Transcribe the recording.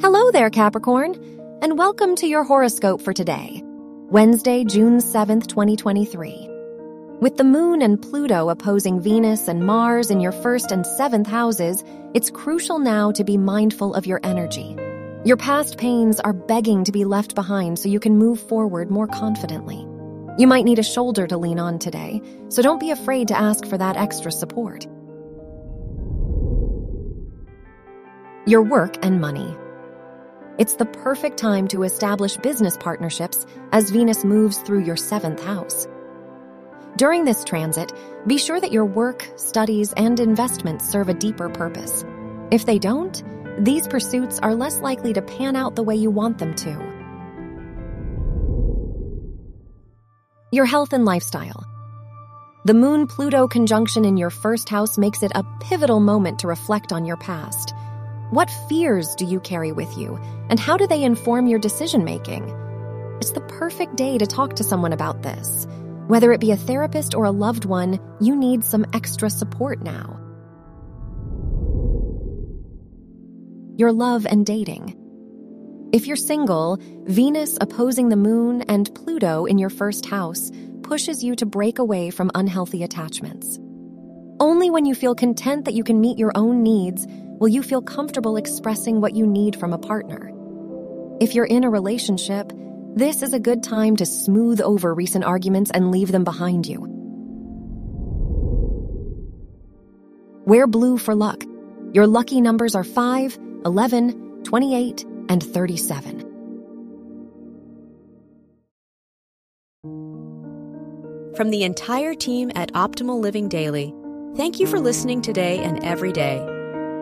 Hello there, Capricorn, and welcome to your horoscope for today, Wednesday, June 7th, 2023. With the moon and Pluto opposing Venus and Mars in your first and seventh houses, it's crucial now to be mindful of your energy. Your past pains are begging to be left behind so you can move forward more confidently. You might need a shoulder to lean on today, so don't be afraid to ask for that extra support. Your work and money. It's the perfect time to establish business partnerships as Venus moves through your seventh house. During this transit, be sure that your work, studies, and investments serve a deeper purpose. If they don't, these pursuits are less likely to pan out the way you want them to. Your health and lifestyle. The Moon Pluto conjunction in your first house makes it a pivotal moment to reflect on your past. What fears do you carry with you, and how do they inform your decision making? It's the perfect day to talk to someone about this. Whether it be a therapist or a loved one, you need some extra support now. Your love and dating. If you're single, Venus opposing the moon and Pluto in your first house pushes you to break away from unhealthy attachments. Only when you feel content that you can meet your own needs will you feel comfortable expressing what you need from a partner. If you're in a relationship, this is a good time to smooth over recent arguments and leave them behind you. Wear blue for luck. Your lucky numbers are 5, 11, 28, and 37. From the entire team at Optimal Living Daily, thank you for listening today and every day.